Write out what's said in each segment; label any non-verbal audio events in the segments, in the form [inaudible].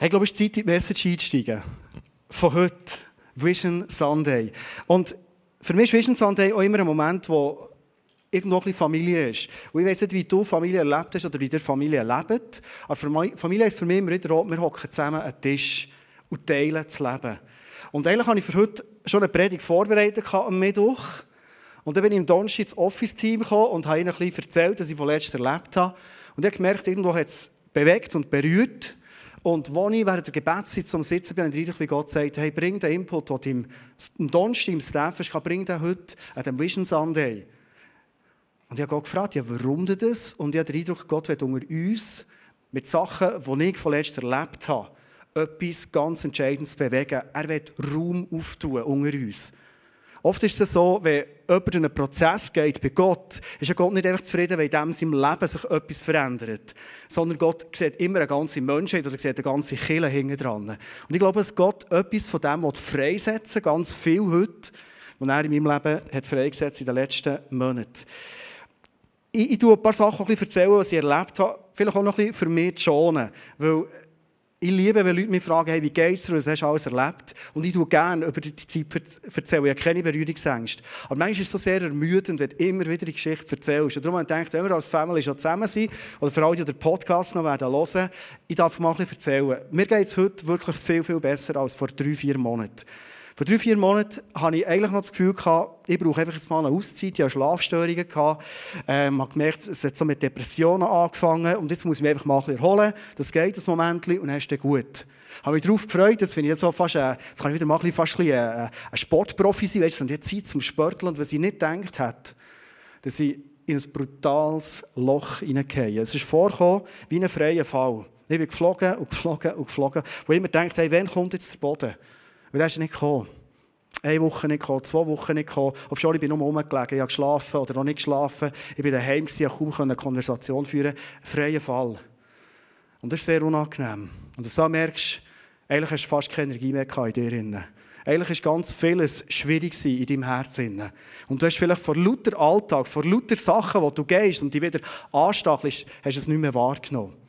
Hey, ich glaube, ist Zeit, in die Message einzusteigen. Von heute. Vision Sunday. Und für mich ist Vision Sunday auch immer ein Moment, wo irgendwo ein bisschen Familie ist. Und ich weiss nicht, wie du Familie erlebt hast oder wie ihr Familie lebt. Aber Familie ist für mich immer wieder, wir hocken zusammen an Tisch und teilen das Leben. Und eigentlich habe ich für heute schon eine Predigt vorbereitet am Mittwoch. Und dann bin ich im Donnerstag ins Office-Team gekommen und habe ihnen ein bisschen erzählt, was ich von letztem erlebt habe. Und ich habe gemerkt, irgendwo hat es bewegt und berührt. Und als ich während der Gebetszeit zum Sitzen bin, habe ich wie Gott sagt, hey, bring den Input, den du am Donnerstag im Staff hast, bring den heute an dem Vision Sunday. Und ich habe Gott gefragt, ja, warum denn das? Und ich habe den Eindruck, Gott wird unter uns mit Sachen, die ich von letztem erlebt habe, etwas ganz Entscheidendes bewegen. Er wird Raum auftun unter uns. Oft ist es so, wenn jemand in einen Prozess geht bei Gott, ist Gott nicht einfach zufrieden, weil in dem seinem Leben sich etwas verändert. Sondern Gott sieht immer eine ganze Menschheit oder sieht eine ganze Kille hinten dran. Und ich glaube, dass Gott etwas von dem freisetzen ganz viel heute, was er in meinem Leben hat freigesetzt in den letzten Monaten. Ich, ich tue ein paar Sachen erzählen, was ich erlebt habe. Vielleicht auch noch ein bisschen für mich zu schonen. Weil ich liebe, wenn Leute mich fragen, hey, wie geht's dir, was hast du alles erlebt? Und ich tue gerne über die Zeit erzählen. Ich habe keine Berührungsängste. Aber manchmal ist es so sehr ermüdend, wenn du immer wieder die Geschichte erzählst. Und darum habe ich gedacht, wenn wir als Family schon zusammen sind, oder für alle, die den Podcast noch werden hören, ich darf mal ein bisschen erzählen. Mir geht es heute wirklich viel, viel besser als vor drei, vier Monaten. Vor drei, vier Monaten hatte ich eigentlich noch das Gefühl, ich brauche einfach jetzt mal eine Auszeit. Ich hatte Schlafstörungen. Gehabt. Ähm, habe gemerkt, es hat so mit Depressionen angefangen. Und jetzt muss ich mich einfach mal ein erholen. Das geht ein Moment und dann ist es gut. Habe mich darauf gefreut, dass wenn ich jetzt so fast, äh, jetzt kann ich wieder mal ein fast ein, bisschen, äh, ein Sportprofi sein, weißt und jetzt Zeit zum Sporteln. Und was ich nicht gedacht hätte, dass ich in ein brutales Loch hineingehe. Es ist vorgekommen wie ein freier Fall. Ich bin geflogen und geflogen und geflogen, wo ich immer denkt, hey, wann kommt jetzt der Boden? Weil der ist nicht gekommen. Eine Woche nicht gekommen, zwei Wochen nicht gekommen. Obwohl ich bin nur rumgelegen, ich habe geschlafen oder noch nicht geschlafen. Ich bin daheim, ich konnte kaum eine Konversation führen. Freier Fall. Und das ist sehr unangenehm. Und du so merkst, eigentlich hast du fast keine Energie mehr in dir. Eigentlich ist ganz vieles schwierig in deinem Herzen. Und du hast vielleicht vor lauter Alltag, vor lauter Sachen, wo du gehst und die wieder anstachelst, hast du es nicht mehr wahrgenommen.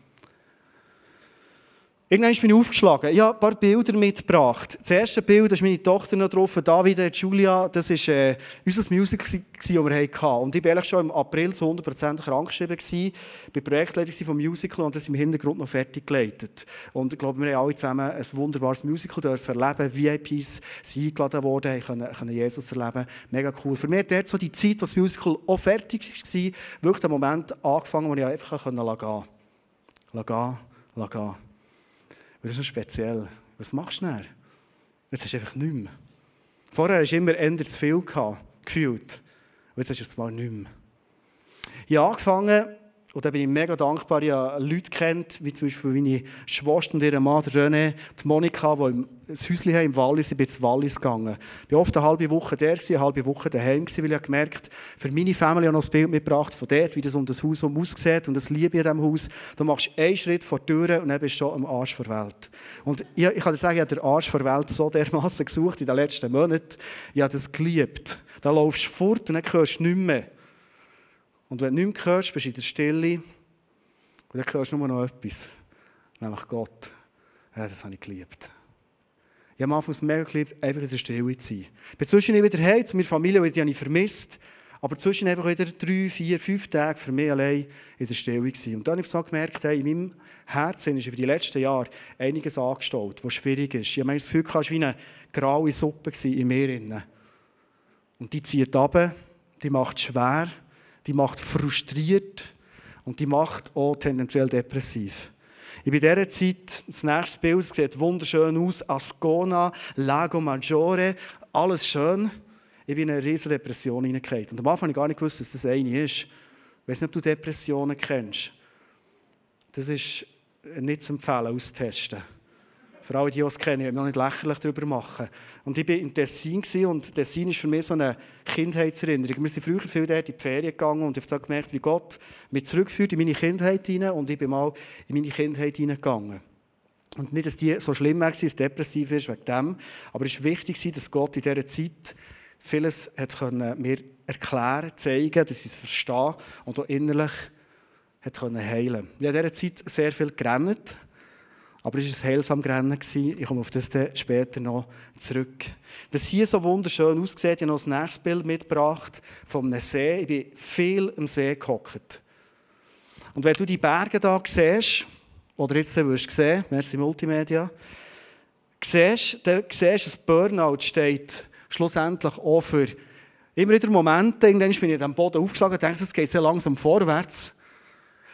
Irgendwann bin ich aufgeschlagen. Ich habe ein paar Bilder mitgebracht. Das erste Bild, da ist meine Tochter noch drauf, David und Julia. Das war äh, unser Music, das wir hatten. Und ich war schon im April zu 100% krankgeschrieben. Ich war Projektleiter vom Musical und das im Hintergrund noch fertig geleitet. Und ich glaube, wir haben alle zusammen ein wunderbares Musical dürfen erleben. VIPs sind eingeladen worden, können, können Jesus erleben. Mega cool. Für mich hat so die Zeit, als das Musical auch fertig war, wirklich der Moment angefangen, wo ich einfach gehen konnte. Lassen gehen, lassen das ist noch speziell. Was machst du dann? Jetzt hast du einfach nichts mehr. Vorher hast du immer eher zu viel gehabt, gefühlt. Und jetzt hast du es mal nicht mehr. Ich habe angefangen, und da bin ich mega dankbar. Ich habe Leute kennt, wie zum Beispiel meine Schwester und ihr Mann, René, die Monika, die ein Häuschen haben im Wallis. Ich bin ins Wallis gegangen. Ich war oft eine halbe Woche der, eine halbe Woche daheim, weil ich gemerkt für meine Familie noch ein Bild mitgebracht von dort, wie das um das Haus aussieht. Und das liebe ich in diesem Haus. Du machst einen Schritt vor die Tür und dann bist du schon am Arsch der Welt. Und ich, ich kann dir sagen, ich habe den Arsch der Welt so dermaßen gesucht in den letzten Monaten. Ich habe das geliebt. Da laufst du fort und dann hörst du nichts mehr. Und wenn du nichts hörst, bist du in der Stille und dann hörst du nur noch etwas, nämlich Gott. Ja, das habe ich geliebt. Ich habe am Anfang mega geliebt, einfach in der Stille zu sein. Ich bin zwischendurch wieder heim zu meiner Familie, die habe ich vermisst. Aber zwischen einfach wieder drei, vier, fünf Tage für mich allein in der Stille gewesen. Und dann habe ich so gemerkt, hey, in meinem Herzen ist über die letzten Jahre einiges angestaut, was schwierig ist. Ich habe das Gefühl, es war wie eine graue Suppe in mir. Und die zieht ab, die macht schwer die macht frustriert und die macht auch tendenziell depressiv. Ich bin in dieser Zeit, das nächste Bild sieht wunderschön aus, Ascona, Lago Maggiore, alles schön. Ich bin in eine riesige Depression hineingefallen. Und am Anfang habe ich gar nicht gewusst, dass das eine ist. Ich weiß nicht, ob du Depressionen kennst. Das ist nicht zu empfehlen, auszutesten. Für alle, die es kennen, ich will noch nicht lächerlich darüber machen. Und ich war in Tessin und Tessin ist für mich so eine Kindheitserinnerung. Wir sind früher viel dort in die Ferien gegangen und ich habe gemerkt, wie Gott mich zurückführt in meine Kindheit hinein und ich bin mal in meine Kindheit hineingegangen. Und nicht, dass die so schlimm war, dass es depressiv ist wegen dem, aber es war wichtig, dass Gott in dieser Zeit vieles hat können mir erklären, zeigen, dass ich es verstehe und auch innerlich hat können heilen. Ich habe in dieser Zeit sehr viel gerannt Aber es war ein heilsames Rennen. Ich komme auf das später noch zurück. Was hier so wunderschön aussieht, ich habe noch ein nächstes Bild mitgebracht von einem See. Ich bin viel am See gehockt. Und wenn du die Berge hier siehst, oder jetzt wirst du sehen, merci Multimedia, siehst, dann siehst du, dass Burnout steht schlussendlich auch für immer wieder Momente, irgendwann bin ich am Boden aufgeschlagen und denkst, es geht sehr langsam vorwärts.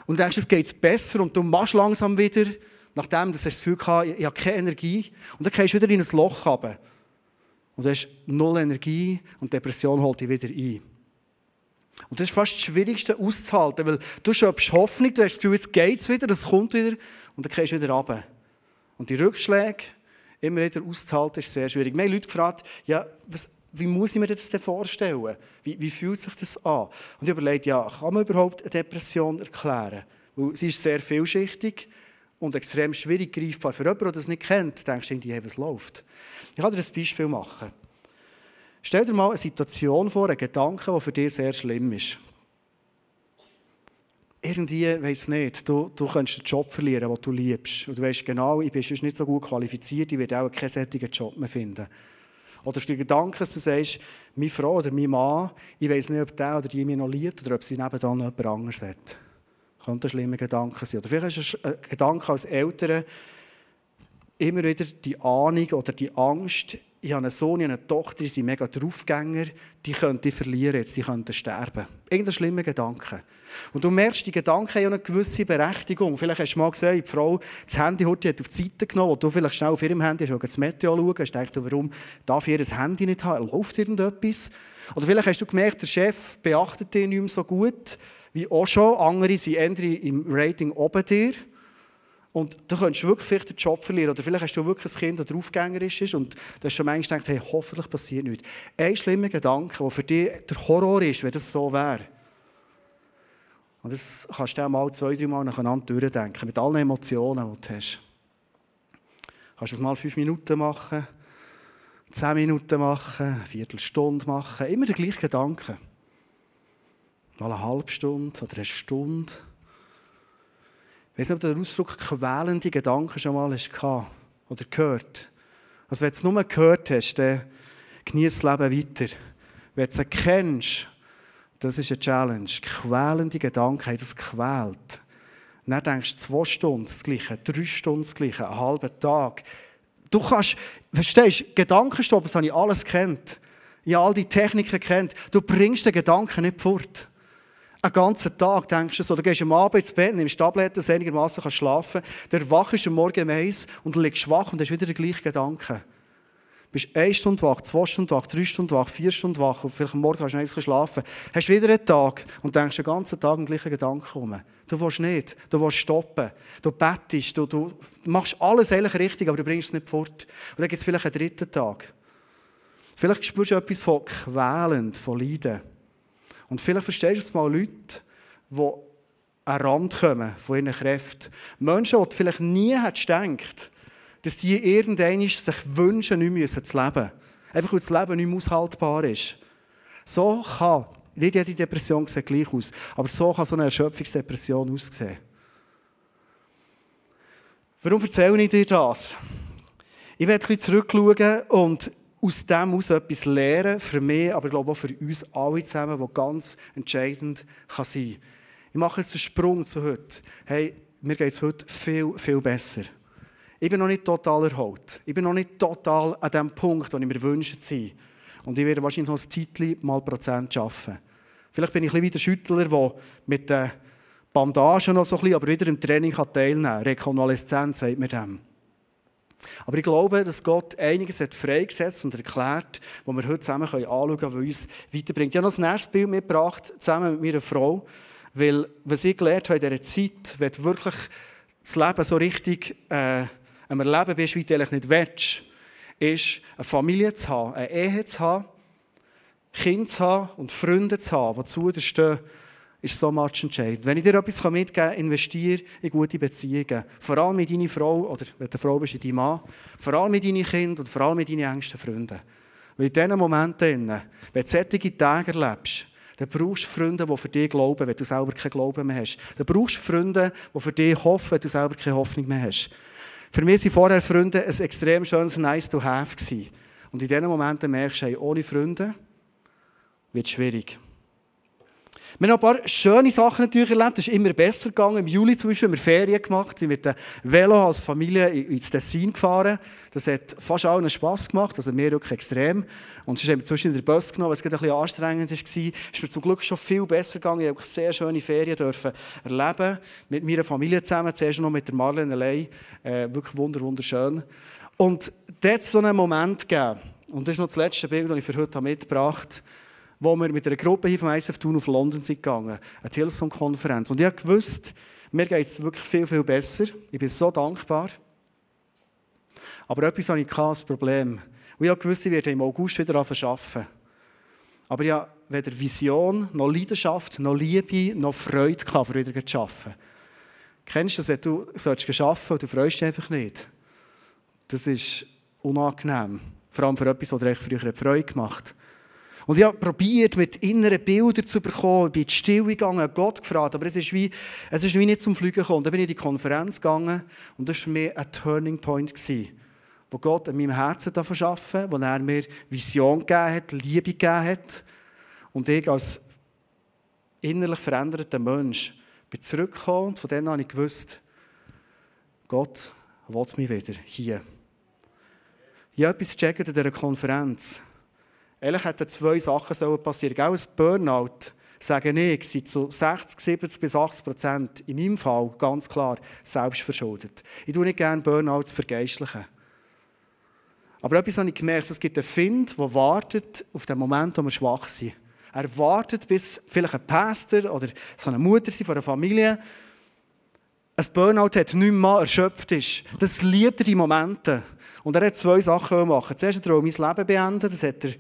Und denkst, es geht besser und du machst langsam wieder, nachdem du das Gefühl hast, ich habe keine Energie. Und dann gehst du wieder in ein Loch runter. Und du hast null Energie und die Depression holt dich wieder ein. Und das ist fast das Schwierigste auszuhalten, weil du schöpfst Hoffnung, du hast das Gefühl, jetzt geht es wieder, es kommt wieder und dann gehst du wieder runter. Und die Rückschläge immer wieder auszuhalten, ist sehr schwierig. Wir haben Leute gefragt, ja, was, wie muss ich mir das denn vorstellen? Wie, wie fühlt sich das an? Und ich überlegt, ja, kann man überhaupt eine Depression erklären? Weil sie ist sehr vielschichtig und extrem schwierig greifbar. Für jemanden, der das nicht kennt, denkst du irgendwie, was läuft? Ich kann dir ein Beispiel machen. Stell dir mal eine Situation vor, einen Gedanken, der für dich sehr schlimm ist. Irgendwie, weiß nicht, du, du könntest den Job verlieren, den du liebst. Und du weißt genau, ich bin nicht so gut qualifiziert, ich werde auch keinen solchen Job mehr finden. Oder der Gedanke, dass du sagst, meine Frau oder mein Mann, ich weiß nicht, ob der oder die mich noch liebt oder ob sie nebenan jemand anderes hat. Das könnte ein schlimmer Gedanke sein. Oder vielleicht du einen Gedanke als Eltern, immer wieder die Ahnung oder die Angst, ich habe einen Sohn, ich habe eine Tochter, die sind mega Draufgänger, die könnten verlieren jetzt, die könnten sterben. Irgendein schlimmer Gedanke. Und du merkst, die Gedanken haben eine gewisse Berechtigung. Vielleicht hast du mal gesehen, die Frau das Handy heute hat auf die Seite genommen, und du vielleicht schnell auf ihrem Handy hast, das Meteo anschauen, hast gedacht, warum darf ich ihr Handy nicht haben? Läuft irgendetwas? Oder vielleicht hast du gemerkt, der Chef beachtet dich nicht mehr so gut, wie auch schon. Andere sind eher im Rating oben dir. Und du könntest wirklich vielleicht den Job verlieren. Oder vielleicht hast du wirklich ein Kind, das draufgängerisch ist und du hast schon manchmal gedacht, hey, hoffentlich passiert nichts. Ein schlimmer Gedanke, der für dich der Horror ist, wenn das so wäre. Und das kannst du auch mal zwei, drei Mal nacheinander durchdenken, mit allen Emotionen, die du hast. Du kannst das mal fünf Minuten machen, zehn Minuten machen, eine Viertelstunde machen, immer der gleiche Gedanke. Mal eine halbe Stunde oder eine Stunde. Ich weiß nicht, ob du den Ausdruck quälende Gedanken schon mal hast oder gehört. Also wenn du es nur gehört hast, dann genieß das Leben weiter. Wenn du es erkennst, das ist eine Challenge. Quälende Gedanken haben das quält. dann denkst du zwei Stunden das Gleiche, drei Stunden das Gleiche, einen halben Tag. Du kannst, verstehst du, Gedankenstopp, das habe ich alles kennt. Ich habe all die Techniken kennt. Du bringst den Gedanken nicht fort einen ganzen Tag denkst du so, du gehst am Abend ins Bett, nimmst Tabletten, dass du einigermaßen kannst schlafen kannst, dann wachst du am Morgen um eins und liegst schwach und hast wieder den gleichen Gedanken. Du bist eine Stunde wach, zwei Stunden wach, drei Stunden wach, vier Stunden wach und vielleicht am Morgen kannst du noch schlafen. Hast wieder einen Tag und denkst den ganzen Tag den gleichen Gedanken um. Du willst nicht, du willst stoppen, du bettest, du, du machst alles eigentlich richtig, aber du bringst es nicht fort. Und dann gibt es vielleicht einen dritten Tag. Vielleicht spürst du etwas von quälend, von Leiden. Und vielleicht verstehst du mal Leute, die an den Rand kommen von ihren Kräften. Menschen, die vielleicht nie gedacht dass die irgendwann sich wünschen, nicht mehr zu leben. Einfach weil das Leben nicht mehr aushaltbar ist. So kann, nicht jede Depression sieht gleich aus, aber so kann so eine Erschöpfungsdepression aussehen. Warum erzähle ich dir das? Ich werde ein bisschen zurückschauen und aus dem aus etwas lernen, für mich, aber ich glaube auch für uns alle zusammen, was ganz entscheidend kann sein kann. Ich mache jetzt einen Sprung zu heute. Hey, mir geht es heute viel, viel besser. Ich bin noch nicht total erholt. Ich bin noch nicht total an dem Punkt, den ich mir wünsche zu sein. Und ich werde wahrscheinlich noch ein Zeitchen mal Prozent arbeiten. Vielleicht bin ich ein bisschen wie der Schüttler, der mit den Bandagen noch so ein bisschen, aber wieder im Training teilnehmen kann. Rekonvaleszenz sagt mir dem. Aber ich glaube, dass Gott einiges hat freigesetzt und erklärt, was wir heute zusammen anschauen können, was uns weiterbringt. Ich habe noch ein nächstes Bild mitgebracht, zusammen mit meiner Frau, weil, was ich gelernt habe in dieser Zeit, wenn du wirklich das Leben so richtig äh, am Erleben bist, wie du eigentlich nicht willst, ist, eine Familie zu haben, eine Ehe zu haben, Kinder zu haben und Freunde zu haben, die zu dir stehen, ist so much entscheidend. Wenn ich dir etwas investiere kann, investiere in gute Beziehungen. Vor allem mit deiner Frau, oder wenn du Frau bist, in deinem Mann. Vor allem mit deinen Kindern und vor allem mit deinen engsten Freunden. Weil in diesen Momenten, wenn du solche Tage erlebst, dann brauchst du Freunde, die für dich glauben, wenn du selber keinen Glauben mehr hast. Dann brauchst du Freunde, die für dich hoffen, wenn du selber keine Hoffnung mehr hast. Für mich waren vorher Freunde ein extrem schönes Nice to have. Und in diesen Momenten merkst du, ohne Freunde wird es schwierig. Wir haben ein paar schöne Sachen natürlich erlebt. Es ist immer besser gegangen. Im Juli zum Beispiel haben wir Ferien gemacht, sind mit dem Velo als Familie ins Tessin gefahren. Das hat fast allen Spass gemacht, also mir wirklich extrem. Und sonst haben wir zwischen den Bus genommen, weil es ein bisschen anstrengend war. Es ist mir zum Glück schon viel besser gegangen. Ich durfte sehr schöne Ferien dürfen erleben. Mit meiner Familie zusammen, zuerst noch mit der Marlene allein. Äh, wirklich wunderschön. Und dort hat es so einen Moment gegeben. Und das ist noch das letzte Bild, das ich für heute mitgebracht habe wo wir mit einer Gruppe hier vom ISF Thun auf London sind gegangen, eine Hillsong-Konferenz. Und ich habe gewusst, mir geht es wirklich viel, viel besser. Ich bin so dankbar. Aber etwas hatte ich das Problem. Und ich gewusst, ich werde im August wieder arbeiten. Aber ich habe weder Vision, noch Leidenschaft, noch Liebe, noch Freude für wieder zu arbeiten. Kennst du das, wenn du arbeiten sollst und du freust dich einfach nicht? Das ist unangenehm. Vor allem für etwas, das dir früher Freude gemacht hat. Und ich habe probiert, mit inneren Bildern zu bekommen. Ich bin in die Stille gegangen, Gott gefragt, aber es ist wie, es ist wie nicht zum Fliegen gekommen. Dann bin ich in die Konferenz gegangen und das war für mich ein Turning Point. Gewesen, wo Gott in meinem Herzen arbeiten wo er mir Vision gegeben hat, Liebe gegeben hat. Und ich als innerlich veränderter Mensch bin zurückgekommen und von dann habe ich gewusst, Gott will mich wieder hier. Ich habe etwas gecheckt in dieser Konferenz. Eigentlich hätten zwei Sachen passieren sollen. Ein Burnout, sage ich, sind zu 60, 70 bis 80 Prozent, in meinem Fall ganz klar, selbstverschuldet. Ich tue nicht gerne Burnouts vergeistlichen. Aber etwas habe ich gemerkt, es gibt einen Find, der wartet auf den Moment, wo wir schwach sind. Er wartet, bis vielleicht ein Pastor oder eine Mutter von einer Familie ein Burnout hat, nicht mehr erschöpft ist. Das liebt er die Momente. Und er hat zwei Sachen machen. Zuerst hat er mein Leben beenden, das hat er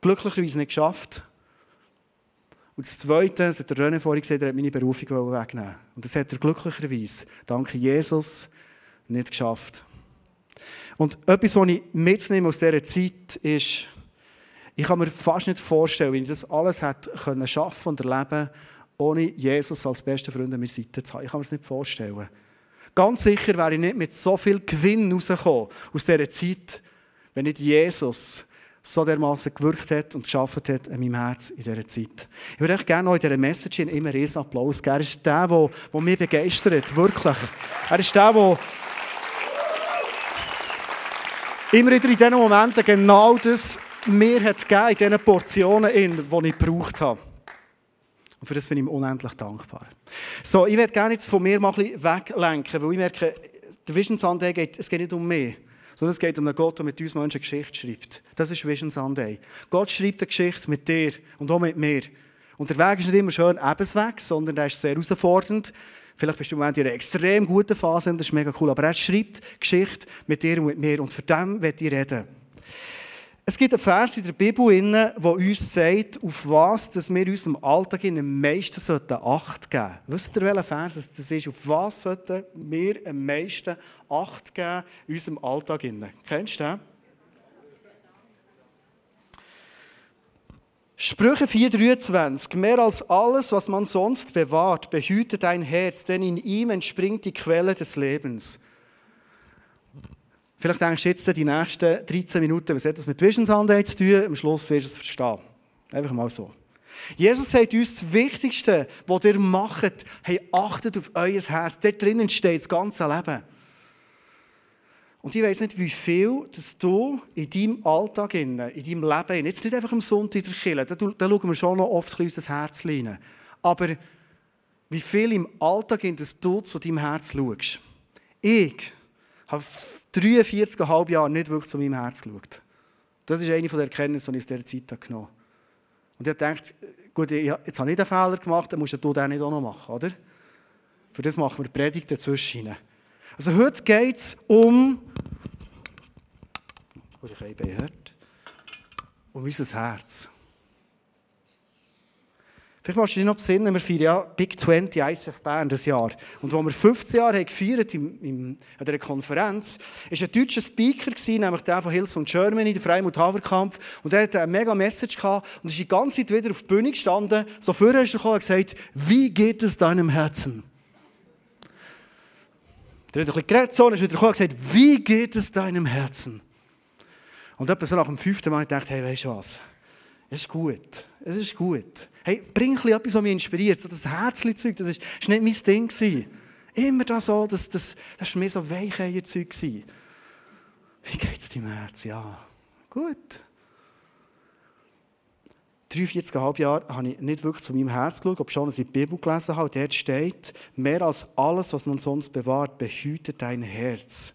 glücklicherweise nicht geschafft. Und das Zweite, das hat der René vorhin gesagt, er hat meine Berufung wegnehmen Und das hat er glücklicherweise, dank Jesus, nicht geschafft. Und etwas, was ich mitnehme aus dieser Zeit, ist, ich kann mir fast nicht vorstellen, wie ich das alles hätte können schaffen und erleben ohne Jesus als besten Freund an meiner Seite zu haben. Ich kann mir das nicht vorstellen. Ganz sicher wäre ich nicht mit so viel Gewinn rausgekommen aus dieser Zeit, wenn nicht Jesus so dermaßen gewirkt hat und geschafft hat in meinem Herz in dieser Zeit. Ich würde euch gerne noch in dieser Message immer einen Applaus geben. Er ist der, der, der mich begeistert, wirklich. Er ist der, der immer wieder in diesen Momenten genau das mir hat gegeben, in diesen Portionen, die ich gebraucht habe. Und für das bin ich ihm unendlich dankbar. So, ich werde gerne jetzt von mir mal ein bisschen weglenken, weil ich merke, der Vision Sunday geht, es geht nicht um mich sondern es geht um einen Gott, der mit uns Menschen Geschichte schreibt. Das ist Vision Sunday. Gott schreibt eine Geschichte mit dir und auch mit mir. Und der Weg ist nicht immer schön Ebensweg, sondern er ist sehr herausfordernd. Vielleicht bist du im Moment in einer extrem guten Phase das ist mega cool. Aber er schreibt Geschichte mit dir und mit mir. Und für den wird ich reden. Es gibt einen Vers in der Bibel, der uns sagt, auf was dass wir uns im Alltag am meisten Acht geben sollten. Wisst ihr, welcher Vers das ist? Auf was sollten wir am meisten Acht geben in unserem Alltag? Kennst du den? Sprüche 4,23. Mehr als alles, was man sonst bewahrt, behüte dein Herz, denn in ihm entspringt die Quelle des Lebens. Vielleicht denkst du jetzt die nächsten 13 Minuten, was hat das mit Vision Sunday zu tun? Am Schluss wirst du es verstehen. Einfach mal so. Jesus sagt uns das Wichtigste, was ihr macht, hey, achtet auf euer Herz. Dort drinnen steht das ganze Leben. Und ich weiß nicht, wie viel dass du in deinem Alltag, in deinem Leben, jetzt nicht einfach am Sonntag in der Kirche, da, da schauen wir schon noch oft ein das Herz rein. Aber wie viel im Alltag, dass du zu deinem Herz schaust. Ich habe 43,5 Jahre nicht wirklich zu meinem Herz geschaut. Das ist eine der Erkenntnisse, die ich aus dieser Zeit genommen habe. Und ich habe gedacht, gut, jetzt habe ich den Fehler gemacht, dann musst du den nicht auch noch machen, oder? Für das machen wir Predigt dazwischen. Also heute geht es um, oh, ich habe gehört, um unser Herz. Vielleicht machst du dich noch besinnen, wir feiern ja Big 20 ICF Bern das Jahr. Und als wir 15 Jahre haben gefeiert im, an dieser Konferenz, war ein deutscher Speaker, gewesen, nämlich der von Hills und Germany, der Freimut Haverkampf. Und der hatte eine mega Message gehabt und ist die ganze Zeit wieder auf die Bühne gestanden. So vorher ist er gekommen und gesagt, wie geht es deinem Herzen? Der hat ein bisschen geredet, so, und ist wieder gekommen und gesagt, wie geht es deinem Herzen? Und etwa so nach dem fünften Mal dachte ich, hey, weißt du was? Es ist gut. Es ist gut. Hey, bring etwas, was mich inspiriert. So das Herzli-Zeug, das war nicht mein Ding. Immer da so, das, das, das war für mich so Weicheierzeug. Wie geht es deinem Herz? Ja, gut. 43,5 Jahre habe ich nicht wirklich zu meinem Herz geschaut, ob schon, ich die Bibel gelesen habe. Dort steht, mehr als alles, was man sonst bewahrt, behüte dein Herz.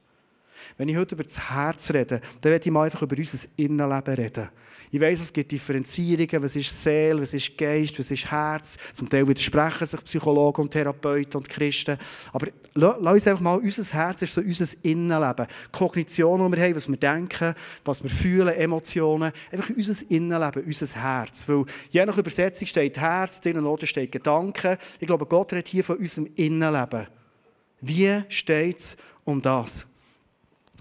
Wenn ich heute über das Herz rede, dann werde ich mal einfach über unser Innenleben reden. Ich weiss, es gibt Differenzierungen, was ist Seele, was ist Geist, was ist Herz. Zum Teil widersprechen sich Psychologen und Therapeuten und Christen. Aber lass uns einfach mal, unser Herz ist so unser Innenleben. Die Kognition, die wir haben, was wir denken, was wir fühlen, Emotionen. Einfach unser Innenleben, unser Herz. Weil je nach Übersetzung steht Herz, drinnen oder steht Gedanken. Ich glaube, Gott redet hier von unserem Innenleben. Wie steht es um das?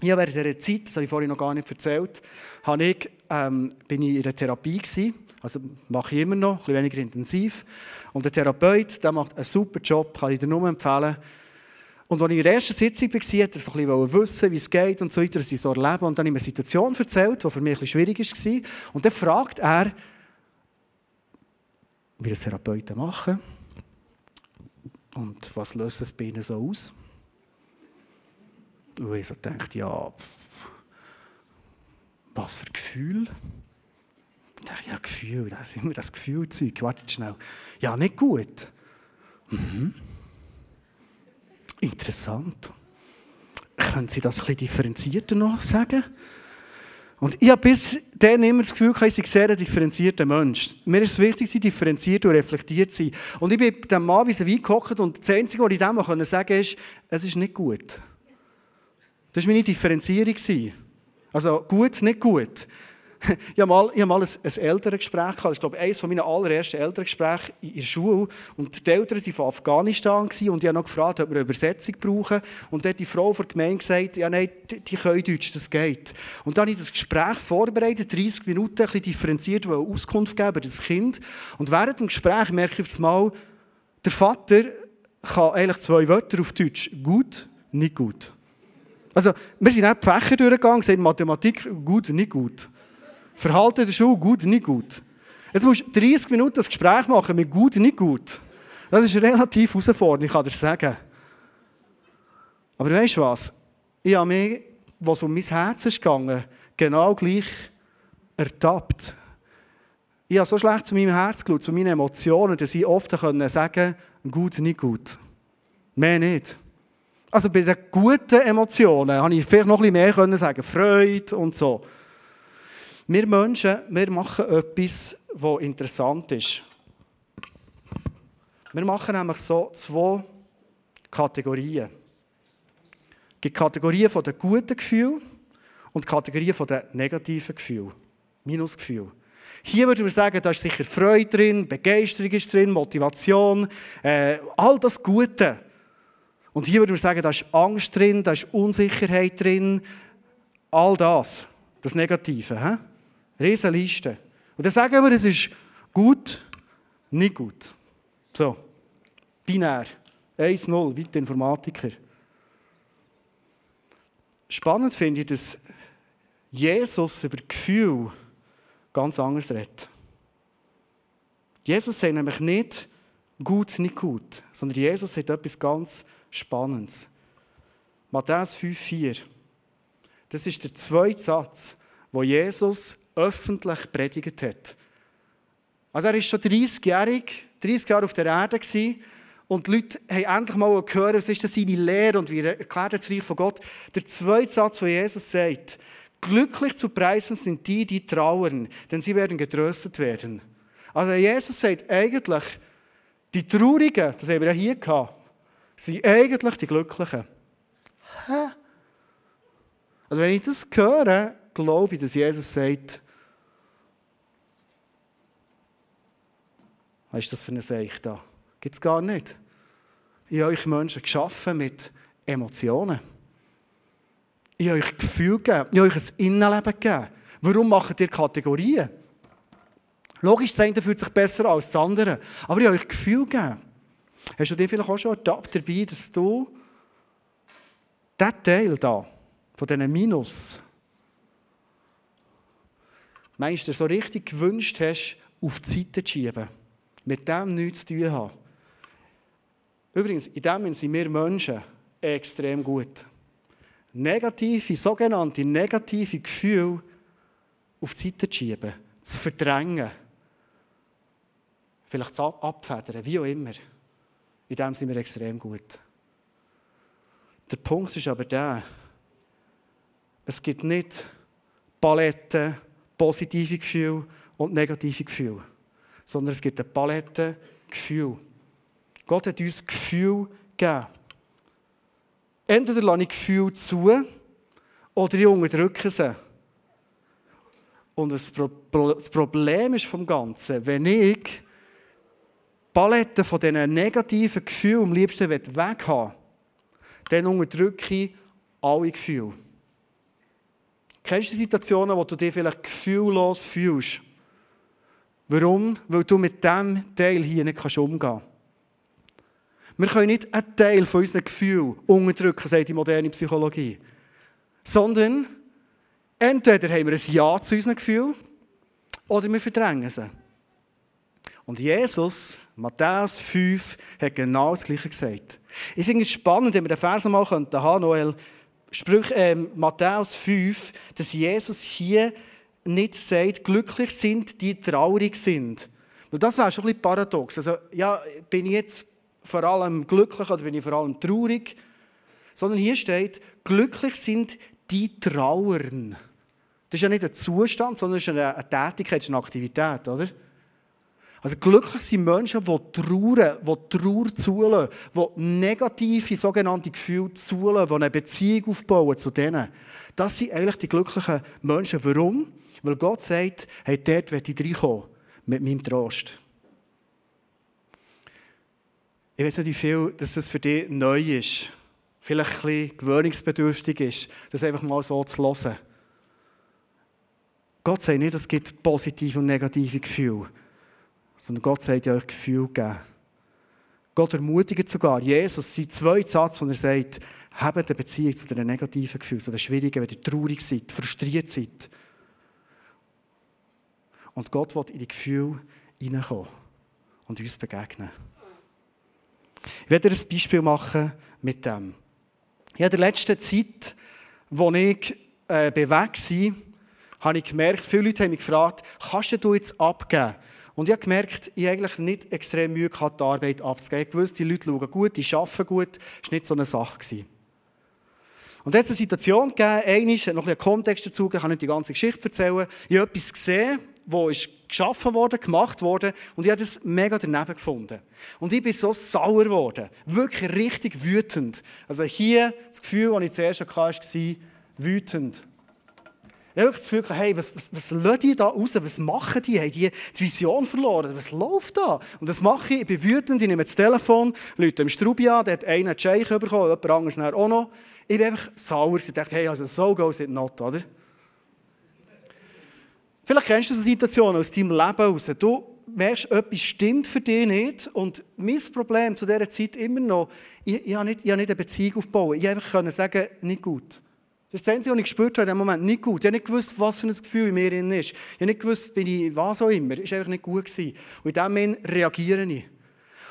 Ja, während dieser Zeit, das habe ich vorhin noch gar nicht erzählt, habe ich, ähm, bin ich in einer Therapie gewesen. Also mache ich immer noch, ein bisschen weniger intensiv. Und der Therapeut, der macht einen super Job, kann ich dir nur empfehlen. Und als ich in der ersten Sitzung war, wollte er so ein wissen, wie es geht und so weiter, dass ich so erlebe. Und dann habe ich mir eine Situation erzählt, die für mich ein schwierig war. Und dann fragt er, wie das Therapeuten machen und was löst es bei ihnen so aus. Und ich so dachte, ja, was für Gefühl? Ich dachte, ja, Gefühl, das ist immer das Gefühlzeug. Wartet schnell. Ja, nicht gut. Mhm. Interessant. Können Sie das ein bisschen differenzierter noch sagen? Und ich habe bis dann immer das Gefühl, ich sei sehr ein differenzierter Mensch. Mir ist es wichtig, differenziert und reflektiert zu sein. Und ich bin dem Mann wie wie gehockt und das Einzige, was ich dem sagen konnte, ist, es ist nicht gut. Das war meine Differenzierung. Also gut, nicht gut. [laughs] Ich habe mal, ich habe mal ein, ein Elterngespräch gehabt. Ist, glaube ich, eines meiner allerersten Elterngespräche in der Schule. Und die Eltern waren von Afghanistan und ich habe noch gefragt, ob wir eine Übersetzung brauchen. Und dann hat die Frau von der Gemeinde gesagt, ja nein, die, die können Deutsch, das geht. Und dann habe ich das Gespräch vorbereitet, 30 Minuten, ein bisschen differenziert, weil Auskunft geben über das Kind. Und während dem Gespräch merke ich auf einmal, der Vater kann eigentlich zwei Wörter auf Deutsch. Gut, nicht gut. Also, wir sind auch die Fächer durchgegangen, sind Mathematik gut, nicht gut. Verhalten der Schule gut, nicht gut. Jetzt musst du 30 Minuten das Gespräch machen mit gut, nicht gut. Das ist relativ herausfordernd, ich kann dir sagen. Aber weißt du was? Ich habe mich, was um mein Herz ist gegangen, genau gleich ertappt. Ich habe so schlecht zu meinem Herz geschaut, zu meinen Emotionen, dass ich oft sagen konnte, gut, nicht gut. Mehr nicht. Also bei den guten Emotionen habe ich vielleicht noch ein bisschen mehr sagen, Freude und so. Wir Menschen, wir machen etwas, was interessant ist. Wir machen nämlich so zwei Kategorien. Es gibt Kategorien von den guten Gefühlen und Kategorien von den negativen Gefühlen. Minusgefühl. Hier würde man sagen, da ist sicher Freude drin, Begeisterung ist drin, Motivation, äh, all das Gute. Und hier würde man sagen, da ist Angst drin, da ist Unsicherheit drin, all das, das Negative. He? Riesenliste. Und dann sagen wir, es ist gut, nicht gut. So, binär. 1-0, wie die Informatiker. Spannend finde ich, dass Jesus über Gefühl ganz anders redet. Jesus sagt nämlich nicht gut, nicht gut, sondern Jesus sagt etwas ganz Spannendes. Matthäus 5,4. Das ist der zweite Satz, wo Jesus öffentlich predigt hat. Also er ist schon 30-jährig, 30 Jahre auf der Erde gewesen, und die Leute haben endlich mal gehört, was ist das seine Lehre und wie erklärt das Reich von Gott. Der zweite Satz, wo Jesus sagt, glücklich zu preisen sind die, die trauern, denn sie werden getröstet werden. Also Jesus sagt eigentlich, die Traurigen, das haben wir ja hier gehabt, sind eigentlich die Glücklichen. Hä? Also wenn ich das höre, glaube ich, dass Jesus sagt, was ist das für ein Seich da? Gibt es gar nicht. Ich habe euch Menschen geschaffen mit Emotionen. Ich habe euch Gefühl gegeben. Ich habe euch ein Innenleben gegeben. Warum macht ihr Kategorien? Logisch, das eine fühlt sich besser als das andere. Aber ich habe euch Gefühl gegeben. Hast du dir vielleicht auch schon ertappt dabei, dass du dieser Teil da, von diesen Minus, du, so richtig gewünscht hast, auf die Seite zu schieben, mit dem nichts zu tun haben. Übrigens, in dem sind wir Menschen extrem gut. Negative, sogenannte negative Gefühle auf die Seite zu schieben, zu verdrängen, vielleicht zu abfedern, wie auch immer. In dem sind wir extrem gut. Der Punkt ist aber der, es gibt nicht Paletten, positive Gefühle und negative Gefühle, sondern es gibt eine Palette Gefühle. Gott hat uns Gefühl gegeben. Entweder lasse ich Gefühle zu oder ich unterdrücke sie. Und das Problem ist vom Ganzen, wenn ich Palette von diesen negativen Gefühlen am liebsten weg habe, dann unterdrücke ich alle Gefühle. Kennst du Situationen, wo du dich vielleicht gefühllos fühlst? Warum? Weil du mit diesem Teil hier nicht umgehen kannst. Wir können nicht einen Teil von unseren Gefühlen unterdrücken, sagt die moderne Psychologie. Sondern entweder haben wir ein Ja zu unseren Gefühlen oder wir verdrängen sie. Und Jesus, Matthäus 5, hat genau das Gleiche gesagt. Ich finde es spannend, wenn wir den Vers mal haben könnten, Noel, Sprüch, äh, Matthäus 5, dass Jesus hier nicht sagt, glücklich sind, die traurig sind. Und das wäre schon ein bisschen paradox. Also, ja, bin ich jetzt vor allem glücklich oder bin ich vor allem traurig? Sondern hier steht, glücklich sind die trauern. Das ist ja nicht ein Zustand, sondern ist eine, Tätigkeit, eine Aktivität, oder? Also glücklich sind Menschen, die trauern, die Trauer zulassen, die negative sogenannte Gefühle zulassen, die eine Beziehung aufbauen zu denen. Das sind eigentlich die glücklichen Menschen. Warum? Weil Gott sagt, hey, dort will ich reinkommen, mit meinem Trost. Ich weiß nicht, wie viel dass das für dich neu ist. Vielleicht ein bisschen gewöhnungsbedürftig ist, das einfach mal so zu hören. Gott sagt nicht, es gibt positive und negative Gefühle sondern Gott sagt ja euch Gefühl geben. Gott ermutigt sogar Jesus, sein zweiter Satz, wo er sagt, habt eine Beziehung zu den negativen Gefühlen, zu den schwierigen, wenn ihr traurig seid, frustriert seid. Und Gott will in die Gefühle hineinkommen und uns begegnen. Ich werde dir ein Beispiel machen mit dem. In der letzten Zeit, als ich äh, bewegt war, habe ich gemerkt, viele Leute haben mich gefragt, kannst du jetzt abgeben? Und ich habe gemerkt, ich eigentlich nicht extrem Mühe gehabt, die Arbeit abzugeben. Ich wusste, die Leute schauen gut, die arbeiten gut. Das war nicht so eine Sache. Gewesen. Und jetzt eine Situation gegeben, einmal, noch ein Kontext dazu, ich kann nicht die ganze Geschichte erzählen. Ich habe etwas gesehen, das geschaffen wurde, gemacht wurde, und ich habe das mega daneben gefunden. Und ich bin so sauer geworden. Wirklich richtig wütend. Also hier, das Gefühl, das ich zuerst hatte, war wütend. Ich habe das Gefühl, hey, was, was, was lassen die da raus? Was machen die? Haben die die Vision verloren? Was läuft da? Und das mache ich. Ich bin wütend, ich nehme das Telefon, Leute im Strubi an, der hat einen einen Scheich bekommen, jemand anderes auch noch. Ich bin einfach sauer. Ich dachte, hey, also so goes it not, oder? Vielleicht kennst du so Situationen aus deinem Leben heraus. Du merkst, etwas stimmt für dich nicht. Und mein Problem zu dieser Zeit immer noch, ich, ich habe nicht, ich habe nicht eine Beziehung aufbauen. Ich konnte einfach sagen, nicht gut. Das ist das Einzige, was ich gespürt in dem Moment. Nicht gut. Ich habe nicht gewusst, was für ein Gefühl in mir ist. Ich habe nicht gewusst, bin ich was auch immer. Es war einfach nicht gut. Gewesen. Und in dem Moment reagiere ich.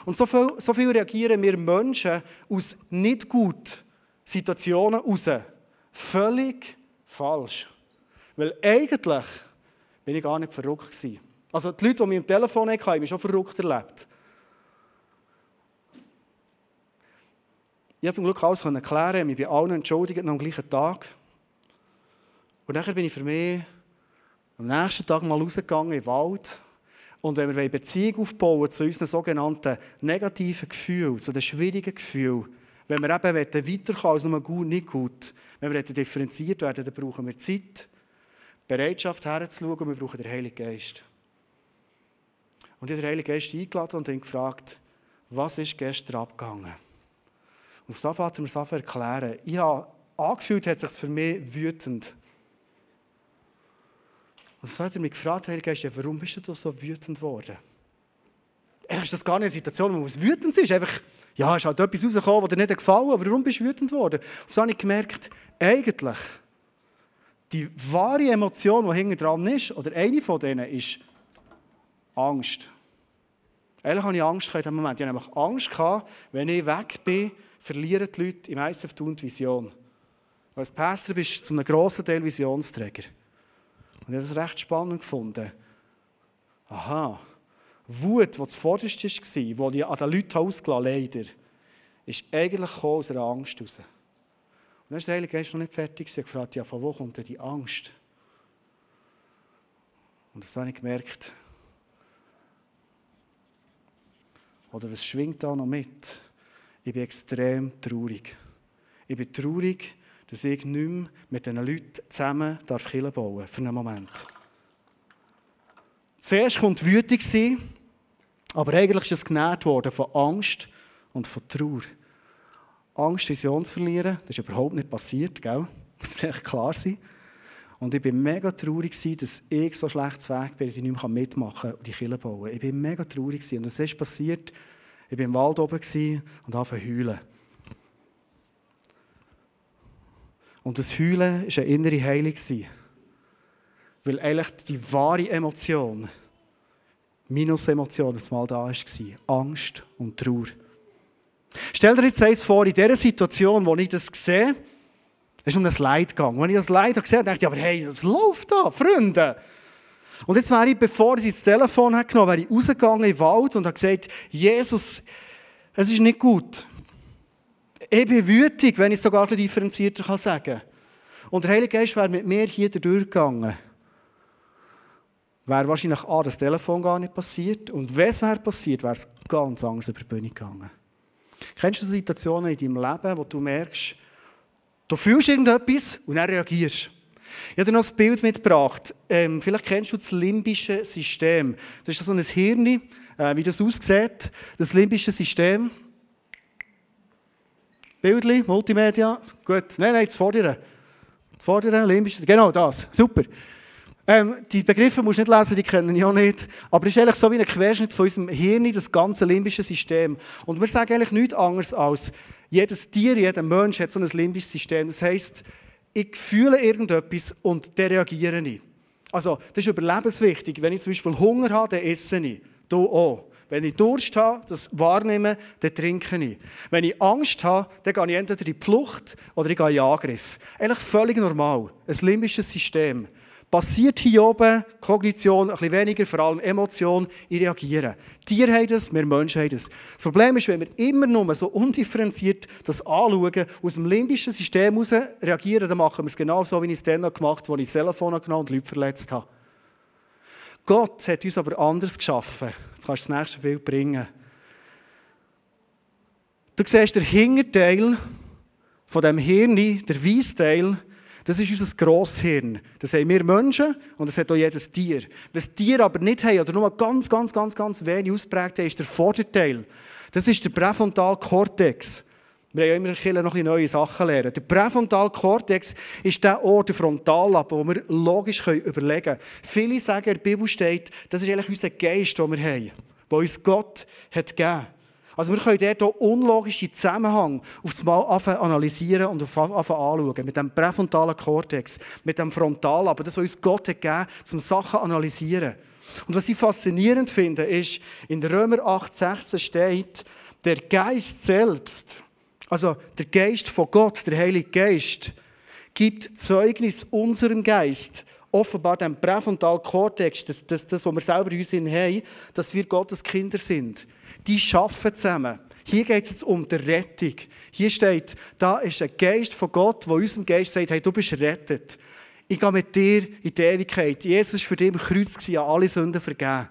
Und so viel, so viel reagieren wir Menschen aus nicht gut Situationen raus. Völlig falsch. Weil eigentlich bin ich gar nicht verrückt gewesen. Also die Leute, die mich am Telefon hatten, haben mich schon verrückt erlebt. Ich konnte zum Glück alles erklären, mich bei allen entschuldigt noch am gleichen Tag. Und dann bin ich für mich am nächsten Tag mal rausgegangen in den Wald. Und wenn wir eine Beziehung aufbauen zu unseren sogenannten negativen Gefühlen, zu den schwierigen Gefühlen, wenn wir eben weiterkommen als nur gut, nicht gut, wenn wir differenziert werden, dann brauchen wir Zeit, Bereitschaft herzuschauen und wir brauchen den Heiligen Geist. Und ich habe den Heiligen Geist eingeladen und ihn gefragt, was ist gestern abgegangen? Und fährt er mir so erklären. Ich habe angefühlt, hat sich für mich wütend. Und so hat er mich gefragt, Herr warum bist du so wütend geworden? Eigentlich ist das gar nicht eine Situation, wo es wütend ist. Einfach, Ja, es ist halt etwas rausgekommen, was dir nicht gefallen aber warum bist du wütend geworden? Und so habe ich gemerkt, eigentlich, die wahre Emotion, die hinten dran ist, oder eine von denen, ist Angst. Eigentlich hatte ich Angst in diesem Moment. Ich hatte Angst, wenn ich weg bin, verlieren die Leute im ISF Tun die Vision. Als Pastor bist du zu einem grossen Teil Visionsträger. Und ich habe das recht spannend gefunden. Aha, Wut, die zuvorderst war, die ich an den Leuten ausgelassen leider, ist eigentlich aus einer Angst heraus. Und dann ist der Heilige Geist noch nicht fertig. Ich gefragt, ja, von wo kommt denn die Angst? Und das habe ich gemerkt. Oder was schwingt da noch mit? Ich bin extrem traurig. Ich bin traurig, dass ich nicht mehr mit diesen Leuten zusammen Kirche bauen darf, für einen Moment. Zuerst kommt Wütung sein, aber eigentlich ist es genährt worden von Angst und von Trauer. Angst, Vision zu verlieren, das ist überhaupt nicht passiert, gell? [laughs] Das muss echt klar sein. Und ich war mega traurig, dass ich so schlecht Weg bin, dass ich nicht mehr mitmachen kann und die Kirche bauen Ich war mega traurig. Und das ist passiert, ich war im Wald oben und zu heulen. Und das Heulen war eine innere Heilung. Weil eigentlich die wahre Emotion, Minusemotion, das mal da war, Angst und Trauer. Stell dir jetzt eins vor, in dieser Situation, wo ich das sehe, ist um das Leid gegangen. Wenn ich das Leid gesehen habe, dachte ich, aber hey, das läuft da, Freunde. Und jetzt wäre ich, bevor ich das Telefon hat genommen wäre ich rausgegangen in den Wald und habe gesagt, Jesus, es ist nicht gut. Ich bin wütig, wenn ich es sogar ein differenzierter sagen kann. Und der Heilige Geist wäre mit mir hier durchgegangen. Wäre wahrscheinlich A, das Telefon gar nicht passiert. Und wenn es wäre passiert, wäre es ganz anders über die Bühne gegangen. Kennst du Situationen in deinem Leben, wo du merkst, du fühlst irgendetwas und dann reagierst? Ich habe dir noch ein Bild mitgebracht. Ähm, vielleicht kennst du das limbische System. Das ist so ein Hirn, äh, wie das aussieht. Das limbische System. Bildli, Multimedia. Gut. Nein, nein, das Vordere. Das Vordere, limbische. Genau das. Super. Ähm, die Begriffe musst du nicht lesen, die kennen ich auch nicht. Aber es ist eigentlich so wie ein Querschnitt von unserem Hirn, das ganze limbische System. Und wir sagen eigentlich nichts anderes als, jedes Tier, jeder Mensch hat so ein limbisches System. Das heisst, ich fühle irgendetwas und dann reagiere ich. Also, das ist überlebenswichtig. Wenn ich zum Beispiel Hunger habe, dann esse ich. Du auch. Wenn ich Durst habe, das wahrnehme, dann trinke ich. Wenn ich Angst habe, dann gehe ich entweder in die Flucht oder ich gehe in Angriff. Eigentlich völlig normal. Ein limbisches System. Passiert hier oben Kognition, ein bisschen weniger, vor allem Emotion, ich reagiere. Tiere haben das, wir Menschen haben das. Das Problem ist, wenn wir immer nur so undifferenziert das anschauen, aus dem limbischen System heraus reagieren, dann machen wir es genau so, wie ich es dann gemacht habe, als ich das Telefon genommen und Leute verletzt habe. Gott hat uns aber anders geschaffen. Jetzt kannst du das nächste Bild bringen. Du siehst den Hinterteil von dem Hirn, der Weissteil, das ist unser Grosshirn. Das haben wir Menschen und das hat auch jedes Tier. Was Tiere aber nicht haben oder nur ganz, ganz, ganz, ganz wenig ausprägt haben, ist der Vorderteil. Das ist der Präfrontalkortex. Wir haben ja immer noch neue Sachen lernen. Der Präfrontalkortex ist der Ort, der Frontallappen, wo wir logisch überlegen können. Viele sagen, in der Bibel steht, das ist eigentlich unser Geist, den wir haben, den uns Gott hat gegeben hat. Also wir können dort auch unlogische Zusammenhang aufs Mal analysieren und anschauen. Mit dem präfrontalen Kortex, mit dem Frontal, aber das, was uns Gott hat gegeben, zum Sachen analysieren. Und was ich faszinierend finde, ist, in Römer 8,16 steht, der Geist selbst, also der Geist von Gott, der Heilige Geist, gibt Zeugnis unserem Geist, offenbar dem präfrontalen das, das, das, was wir selber in uns haben, dass wir Gottes Kinder sind die arbeiten zusammen. Hier geht es jetzt um die Rettung. Hier steht, da ist ein Geist von Gott, der unserem Geist sagt, hey, du bist rettet. Ich gehe mit dir in die Ewigkeit. Jesus war für dich im Kreuz, gewesen, alle Sünden vergeben.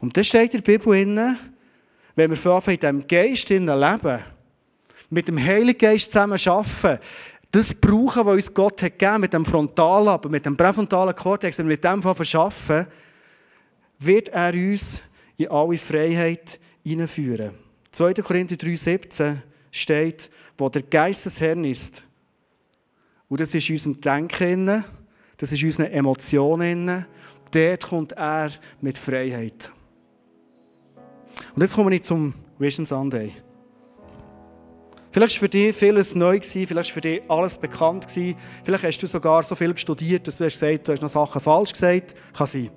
Und das steht in der Bibel, wenn wir von in diesem Geist leben, mit dem Heiligen Geist zusammen arbeiten, das brauchen, was uns Gott hat gegeben, mit dem Frontallappen, mit dem präfrontalen Kortex, und mit dem verschaffen, wird er uns in alle Freiheit hineinführen. 2. Korinther 3,17 steht, wo der Geist des Herrn ist. Und das ist in unserem Denken, das ist in unseren Emotionen, dort kommt er mit Freiheit. Und jetzt komme ich zum Vision Sunday. Vielleicht war für dich vieles neu, vielleicht war für dich alles bekannt. Vielleicht hast du sogar so viel studiert, dass du hast gesagt du hast noch Sachen falsch gesagt. Kann sein.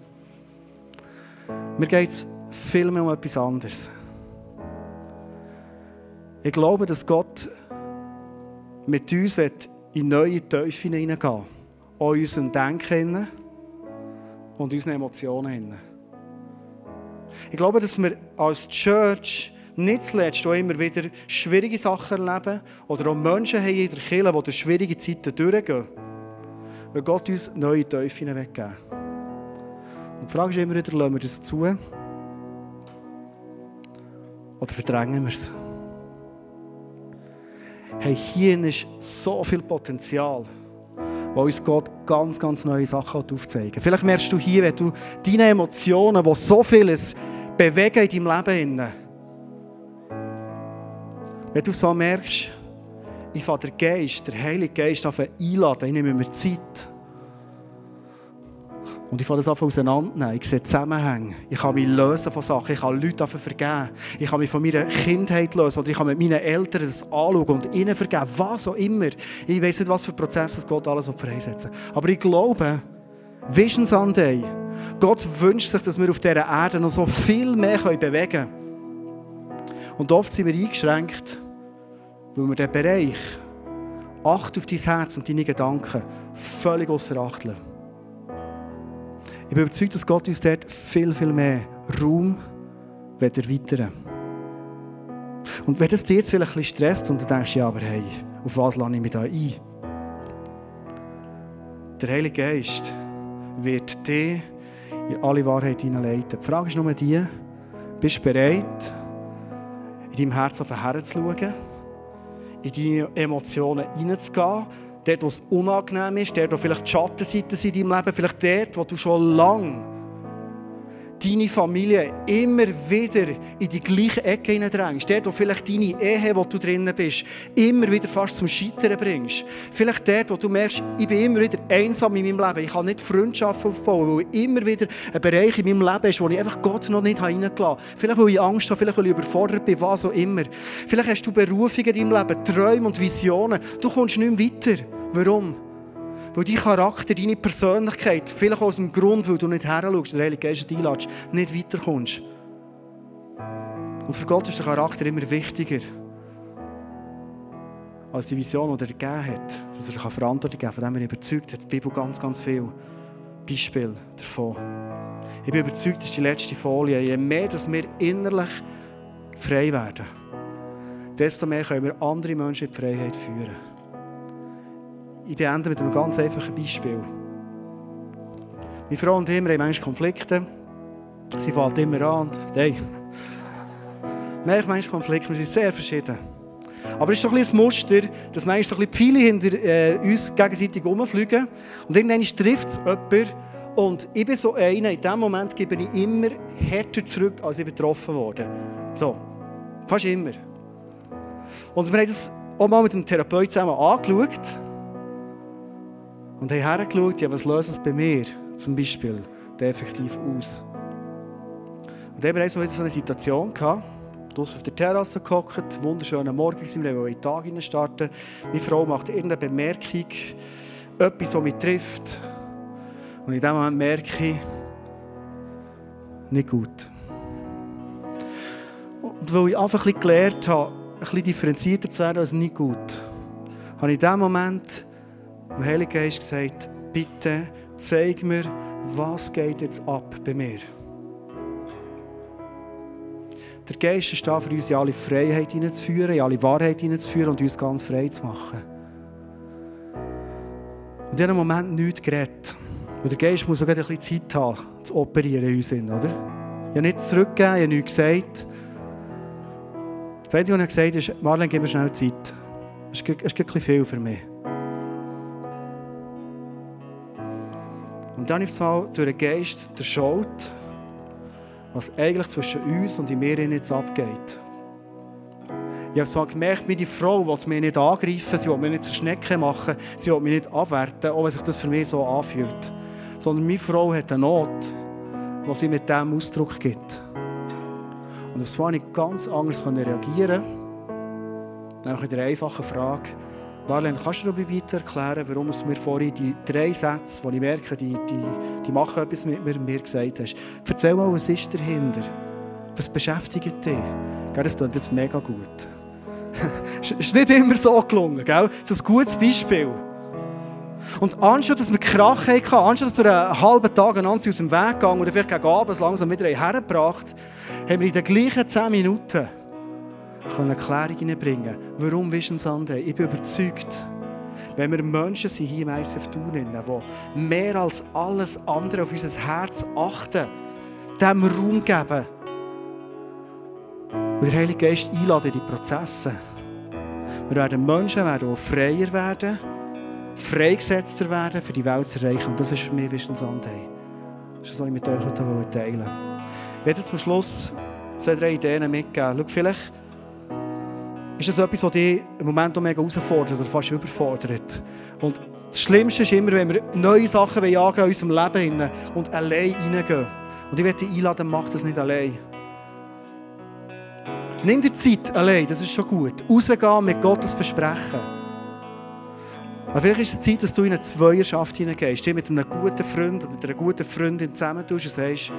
Mir geht es viel mehr um etwas anderes. Ich glaube, dass Gott mit uns in neue Teufel hineingehen will. Auch unserem Denken und unseren Emotionen. Ich glaube, dass wir als Church nicht zuletzt auch immer wieder schwierige Sachen erleben oder auch Menschen haben in der Kirche, die durch schwierige Zeiten durchgehen. Weil Gott uns neue Teufel weggeben Und die Frage ist immer wieder, lassen wir das zu? Oder verdrängen wir es? Hey, hier ist so viel Potenzial, wo uns Gott ganz, ganz neue Sachen aufzeigen will. Vielleicht merkst du hier, wenn du deine Emotionen, die so vieles bewegen in deinem Leben, wenn du so merkst, ich fahre der Geist, der Heilige Geist einladen, ich nehme mir Zeit. Und ich fange das einfach auseinandernehmen. Ich sehe Zusammenhänge. Ich kann mich lösen von Sachen. Ich kann Leute vergeben. Ich kann mich von meiner Kindheit lösen. Oder ich kann mit meinen Eltern das anschauen und ihnen vergeben. Was auch immer. Ich weiß nicht, was für Prozesse Gott alles freisetzen Aber ich glaube, Vision Sunday, Gott wünscht sich, dass wir auf dieser Erde noch so viel mehr bewegen können. Und oft sind wir eingeschränkt, weil wir den Bereich Acht auf dein Herz und deine Gedanken völlig außer Acht lassen. Ich bin überzeugt, dass Gott uns dort viel, viel mehr Raum erweitern Und wenn das dich jetzt vielleicht ein bisschen stresst und du denkst, ja, aber hey, auf was lade ich mich da ein? Der Heilige Geist wird dich in alle Wahrheit hineinleiten. Die Frage ist nur die, bist du bereit, in deinem Herzen herzuschauen, in deine Emotionen hineinzugehen, dort, wo es unangenehm ist, dort, wo vielleicht die Schattenseiten sind in deinem Leben, vielleicht dort, wo du schon lange deine Familie immer wieder in die gleiche Ecke hineindrängst. Dort, wo vielleicht deine Ehe, wo du drinnen bist, immer wieder fast zum Scheitern bringst. Vielleicht dort, wo du merkst, ich bin immer wieder einsam in meinem Leben. Ich kann nicht Freundschaft aufbauen, weil immer wieder ein Bereich in meinem Leben ist, wo ich einfach Gott noch nicht reingelassen habe. Vielleicht, weil ich Angst habe, vielleicht, weil ich überfordert bin, was auch immer. Vielleicht hast du Berufungen in deinem Leben, Träume und Visionen. Du kommst nicht mehr weiter. Warum? Weil dein Charakter, deine Persönlichkeit, vielleicht aus dem Grund, weil du nicht her und der Heilige Geist einlädst, nicht weiterkommst. Und für Gott ist der Charakter immer wichtiger als die Vision, die er gegeben hat. Dass er Verantwortung geben kann, von dem er überzeugt hat. Die Bibel ganz, ganz viel Beispiele davon. Ich bin überzeugt, das ist die letzte Folie. Je mehr dass wir innerlich frei werden, desto mehr können wir andere Menschen in die Freiheit führen. Ich beende mit einem ganz einfachen Beispiel. Meine Frau und ich haben manchmal Konflikte. Sie fällt immer an und hey. [laughs] Manchmal Konflikte, wir sind sehr verschieden. Aber es ist doch ein, ein Muster, dass manchmal ein viele hinter äh, uns gegenseitig rumfliegen. Und irgendwann trifft es jemanden. Und ich bin so einer, in diesem Moment gebe ich immer härter zurück, als ich betroffen wurde. So, fast immer. Und wir haben das auch mal mit dem Therapeuten zusammen angeschaut. Und haben hergeschaut, ja, was löst es bei mir zum Beispiel effektiv aus. Und dann haben wir so eine Situation gehabt, draußen auf der Terrasse gehockt, wunderschöner Morgen, wir wollten in den Tag starten. Meine Frau macht irgendeine Bemerkung, etwas, was mich trifft. Und in dem Moment merke ich, nicht gut. Und weil ich einfach ein gelernt habe, ein bisschen differenzierter zu werden als nicht gut, habe ich in dem Moment dem Heiligen Geist gesagt, bitte zeig mir, was geht jetzt ab bei mir. Der Geist ist da für uns, in alle Freiheit hineinzuführen, in alle Wahrheit hineinzuführen und uns ganz frei zu machen. Und in diesem Moment nichts geredet. Und der Geist muss auch ein bisschen Zeit haben, zu operieren in uns. Oder? Ich habe nichts zurückgegeben, ich habe nichts gesagt. Das Einzige, was er gesagt hat, ist, Marlene, gib mir schnell Zeit. Das ist, das ist ein bisschen viel für mich. Und dann ist es durch den Geist durchschaut, was eigentlich zwischen uns und in mir jetzt abgeht. Ich habe zwar gemerkt, meine Frau will mich nicht angreifen, sie will mich nicht zur Schnecke machen, sie will mich nicht abwerten, auch wenn sich das für mich so anfühlt. sondern meine Frau hat eine Not, die sie mit diesem Ausdruck gibt. Und auf das war ich ganz anders reagieren Nach der einfachen Frage, Marlene, kannst du noch weiter erklären, warum es mir vorhin die drei Sätze, die ich merke, die, die, die machen etwas mit mir, mir gesagt hast. Erzähl mal, was ist dahinter? Was beschäftigt dich? Das klingt jetzt mega gut. [laughs] ist nicht immer so gelungen, gell? Das ist ein gutes Beispiel. Und anstatt dass wir Krach hatten, anstatt dass wir einen halben Tag einander aus dem Weg gegangen oder vielleicht gegen Abend langsam wieder hergebracht haben wir in den gleichen 10 Minuten eine Erklärung hineinbringen Warum Vision Sunday? Ich bin überzeugt, wenn wir Menschen sind hier im ICF tun, die mehr als alles andere auf unser Herz achten, dem Raum geben und der Heilige Geist einladen in die Prozesse. Wir werden Menschen werden, die freier werden, freigesetzter werden, für die Welt zu erreichen. Und das ist für mich Vision Sunday. Das ist das, was ich mit euch heute teilen wollte. Ich werde zum Schluss zwei, drei Ideen mitgeben. Schau, vielleicht ist das etwas, was dich im Moment auch mega herausfordert oder fast überfordert. Und das Schlimmste ist immer, wenn wir neue Sachen in unserem Leben und allein reingehen. Und ich werde dich einladen, mach das nicht allein. Nimm dir Zeit allein, das ist schon gut. Rausgehen, mit Gottes besprechen. Aber vielleicht ist es Zeit, dass du in eine Zweierschaft hineingehst, dich mit einem guten Freund oder mit einer guten Freundin zusammentust und sagst,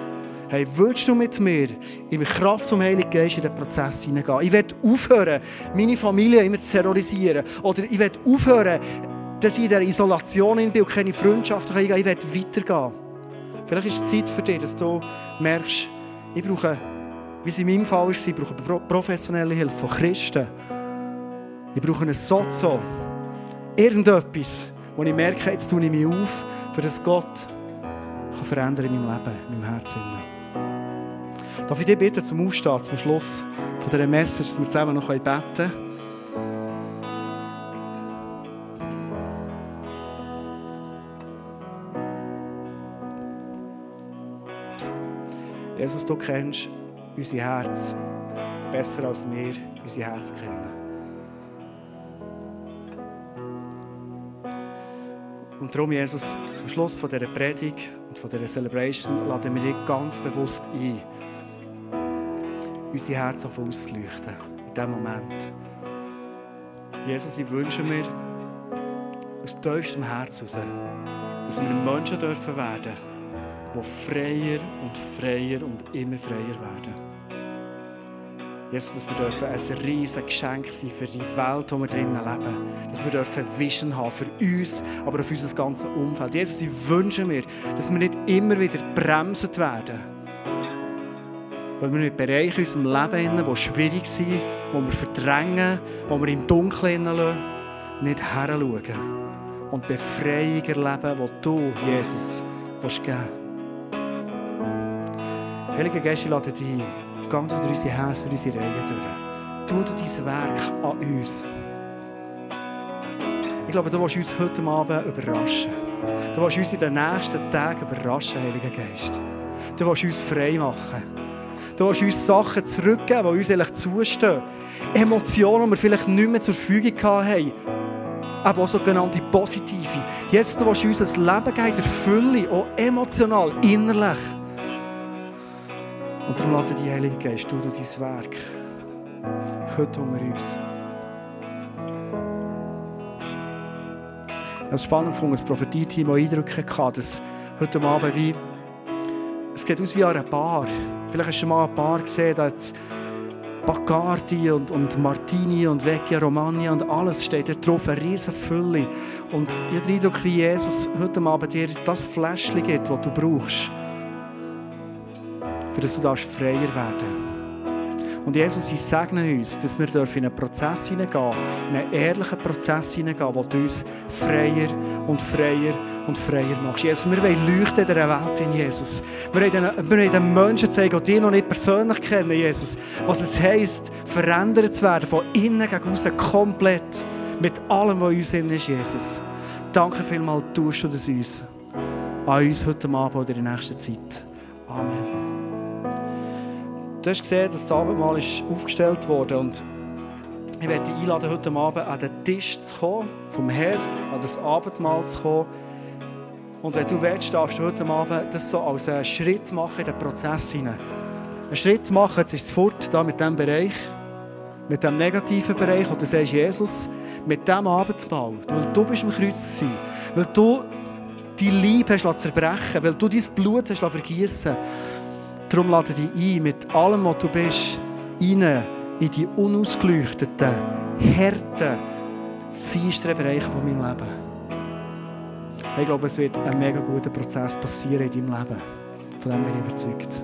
hey, würdest du mit mir in die Kraft vom Heiligen Geist in den Prozess hineingehen? Ich will aufhören, meine Familie immer zu terrorisieren. Oder ich will aufhören, dass ich in der Isolation bin und keine Freundschaft kann. Ich will weitergehen. Vielleicht ist es Zeit für dich, dass du merkst, ich brauche wie es in meinem Fall ist, ich brauche professionelle Hilfe von Christen. Ich brauche einen Sozo. Irgendetwas, wo ich merke, jetzt tue ich mich auf, für das Gott kann verändern in meinem Leben, in meinem Herzen. Darf ich dich bitten zum Aufstehen, zum Schluss von dieser Message, dass wir zusammen noch beten können? Jesus, du kennst unser Herz besser als wir unser Herz kennen. Und darum, Jesus, zum Schluss von dieser Predigt und von dieser Celebration laden wir dich ganz bewusst ein, unser Herz auf auszuleuchten. In diesem Moment. Jesus, ich wünsche mir aus tiefstem Herz heraus, dass wir Menschen dürfen werden, die freier und freier und immer freier werden. Jesus, dass wir ein riesiges Geschenk sein für die Welt, in der wir drinnen leben. Dass wir dürfen Vision haben für uns, aber für unser ganzes Umfeld. Jesus, ich wünsche mir, dass wir nicht immer wieder bremsen werden. Weil wir mit Bereichen in unserem Leben, die schwierig sind, die wir verdrängen, die wir im Dunkeln lassen, nicht heranschauen. Und Befreiung erleben, die du, Jesus, geben willst. Heiliger Geist, ich lade dich ein. Geh du durch unsere Herzen, durch unsere Reihen durch. Tu du dein Werk an uns. Ich glaube, du willst uns heute Abend überraschen. Du willst uns in den nächsten Tagen überraschen, Heiliger Geist. Du willst uns frei machen. Du willst uns Sachen zurückgeben, die uns eigentlich zustehen. Emotionen, die wir vielleicht nicht mehr zur Verfügung haben. Aber auch sogenannte positive. Jetzt, du uns ein Leben geben, der Fülle, auch emotional, innerlich. Und darum lade die Heilige Geist, du dein Werk heute unter uns. Ich habe spannend gefunden, das Prophetie-Team Eindrücke hatte, dass heute Abend wie, es geht aus wie an einer Bar. Vielleicht hast du mal eine Bar gesehen, da Bacardi und, und Martini und Vecchia Romagna und alles steht da drauf, eine riesige Fülle. Und ich habe den Eindruck, wie Jesus heute Abend dir das Fläschchen gibt, das du brauchst für das du freier werden Und Jesus, ich segne uns, dass wir in einen Prozess hineingehen, in einen ehrlichen Prozess hineingehen, wo du uns freier und freier und freier machst. Jesus, wir wollen leuchten in dieser Welt in Jesus. Wir wollen, den, Menschen zeigen, die dich noch nicht persönlich kennen, Jesus, was es heisst, verändert zu werden, von innen gegen außen, komplett, mit allem, was in uns ist, Jesus. Danke vielmals, tust du das uns. An uns heute Abend oder in der nächsten Zeit. Amen. Du hast gesehen, dass das Abendmahl ist aufgestellt wurde und ich werde dich einladen, heute Abend an den Tisch zu kommen, vom Herrn, an das Abendmahl zu kommen. Und wenn du willst, darfst du heute Abend das so als einen Schritt machen in den Prozess hinein. Einen Schritt machen, jetzt ist es fort, da mit diesem Bereich, mit dem negativen Bereich, wo du sagst, Jesus, mit diesem Abendmahl, weil du bist am Kreuz gewesen, weil du die Liebe hast zerbrechen weil du dein Blut hast vergießen Darum lade dich ein, mit allem, was du bist, rein in die unausgeleuchteten, harten, feinsten Bereiche von meinem Leben. Ich glaube, es wird ein mega guter Prozess passieren in deinem Leben. Von dem bin ich überzeugt.